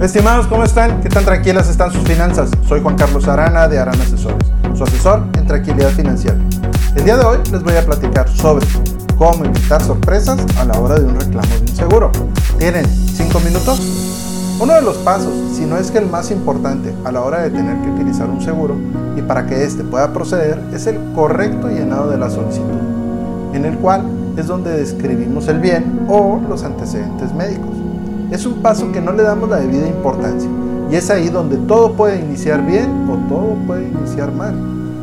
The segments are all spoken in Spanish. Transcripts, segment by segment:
Estimados, ¿cómo están? ¿Qué tan tranquilas están sus finanzas? Soy Juan Carlos Arana de Arana Asesores, su asesor en tranquilidad financiera. El día de hoy les voy a platicar sobre cómo evitar sorpresas a la hora de un reclamo de un seguro. ¿Tienen 5 minutos? Uno de los pasos, si no es que el más importante a la hora de tener que utilizar un seguro y para que éste pueda proceder, es el correcto llenado de la solicitud, en el cual es donde describimos el bien o los antecedentes médicos. Es un paso que no le damos la debida importancia y es ahí donde todo puede iniciar bien o todo puede iniciar mal.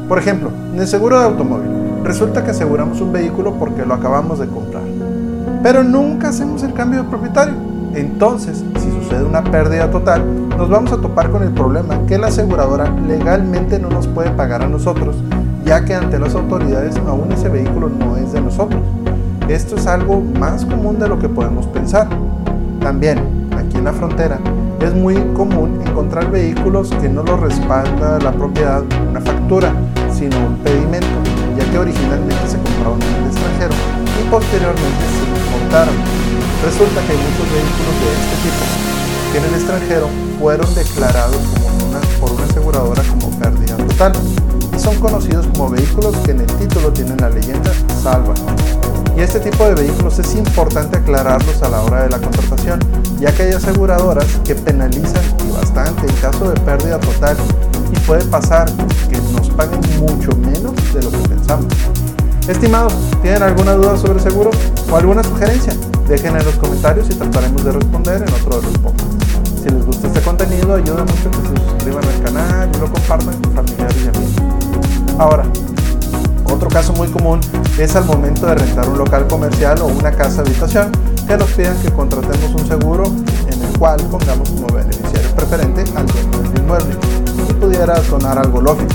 Por ejemplo, en el seguro de automóvil, resulta que aseguramos un vehículo porque lo acabamos de comprar, pero nunca hacemos el cambio de propietario entonces, si sucede una pérdida total, nos vamos a topar con el problema que la aseguradora legalmente no nos puede pagar a nosotros, ya que ante las autoridades aún ese vehículo no es de nosotros. Esto es algo más común de lo que podemos pensar. También, aquí en la frontera, es muy común encontrar vehículos que no lo respalda la propiedad una factura, sino un pedimento, ya que originalmente se compraron en el extranjero y posteriormente se importaron. Resulta que hay muchos vehículos de este tipo que en el extranjero fueron declarados por una aseguradora como pérdida total y son conocidos como vehículos que en el título tienen la leyenda salva. Y este tipo de vehículos es importante aclararlos a la hora de la contratación, ya que hay aseguradoras que penalizan y bastante en caso de pérdida total y puede pasar que nos paguen mucho menos de lo que pensamos. Estimados, ¿tienen alguna duda sobre seguro o alguna sugerencia? Dejen en los comentarios y trataremos de responder en otro de los podcasts. Si les gusta este contenido, ayuda mucho que se suscriban al canal y lo compartan con familiares y amigos. Ahora, otro caso muy común es al momento de rentar un local comercial o una casa habitación que nos pidan que contratemos un seguro en el cual pongamos como beneficiario preferente al dueño del inmueble. Y pudiera sonar algo lógico.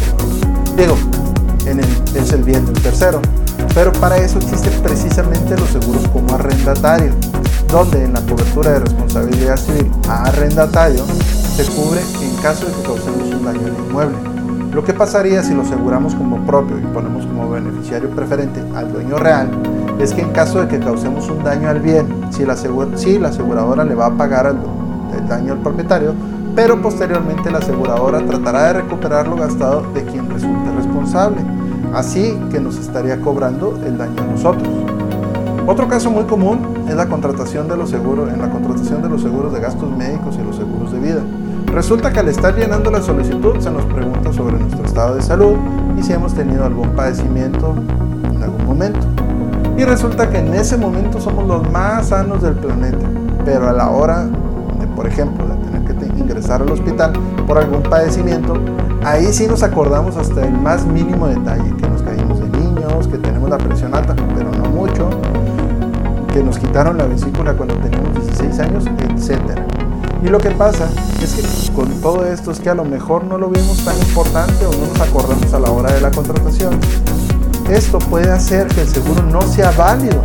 Digo, en el, es el bien del tercero, pero para eso existen precisamente los seguros como arrendatario, donde en la cobertura de responsabilidad civil a arrendatario se cubre en caso de que causemos un daño al inmueble. Lo que pasaría si lo aseguramos como propio y ponemos como beneficiario preferente al dueño real es que en caso de que causemos un daño al bien, si la, aseguradora le va a pagar el daño al propietario, pero posteriormente la aseguradora tratará de recuperar lo gastado de quien resulte responsable así que nos estaría cobrando el daño a nosotros. Otro caso muy común es la contratación de los seguros, en la contratación de los seguros de gastos médicos y los seguros de vida. Resulta que al estar llenando la solicitud se nos pregunta sobre nuestro estado de salud y si hemos tenido algún padecimiento en algún momento. Y resulta que en ese momento somos los más sanos del planeta, pero a la hora de, por ejemplo, de tener que ingresar al hospital por algún padecimiento, ahí sí nos acordamos hasta el más mínimo detalle, que nos caímos de niños, que tenemos la presión alta, pero no mucho, que nos quitaron la vesícula cuando teníamos 16 años, etc. Y lo que pasa es que con todo esto es que a lo mejor no lo vimos tan importante o no nos acordamos a la hora de la contratación. Esto puede hacer que el seguro no sea válido,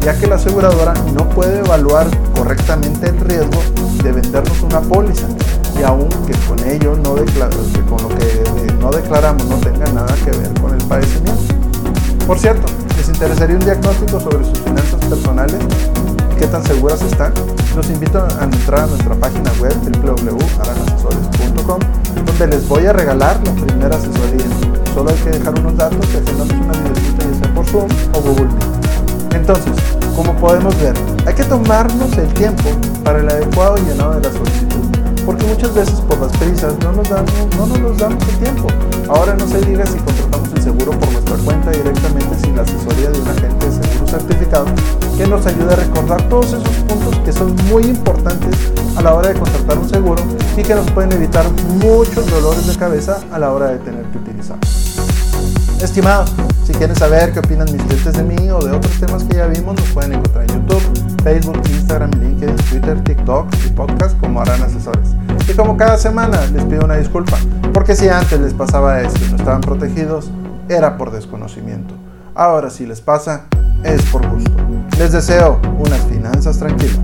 ya que la aseguradora no puede evaluar correctamente el riesgo de vendernos una póliza y aunque con ello no con lo que no declaramos no tenga nada que ver con el padecimiento. Por cierto, ¿les interesaría un diagnóstico sobre sus finanzas personales? ¿Qué tan seguras están? Los invito a entrar a nuestra página web www.aranasesores.com donde les voy a regalar la primera asesoría. Solo hay que dejar unos datos y agendamos una videocita ya sea por Zoom o Google. Entonces, como podemos ver, hay que tomarnos el tiempo para el adecuado llenado de la solicitud porque muchas veces por las prisas no nos, damos, no nos damos el tiempo. Ahora no se diga si contratamos el seguro por nuestra cuenta directamente sin la asesoría de un agente certificado que nos ayude a recordar todos esos puntos que son muy importantes a la hora de contratar un seguro y que nos pueden evitar muchos dolores de cabeza a la hora de tener que utilizar. Estimado, si quieren saber qué opinan mis clientes de mí o de otros temas que ya vimos, nos pueden encontrar en YouTube, Facebook, Instagram, LinkedIn, Twitter, TikTok y podcast como Harán Asesores. Y como cada semana les pido una disculpa, porque si antes les pasaba esto y no estaban protegidos, era por desconocimiento. Ahora si les pasa, es por gusto. Les deseo unas finanzas tranquilas.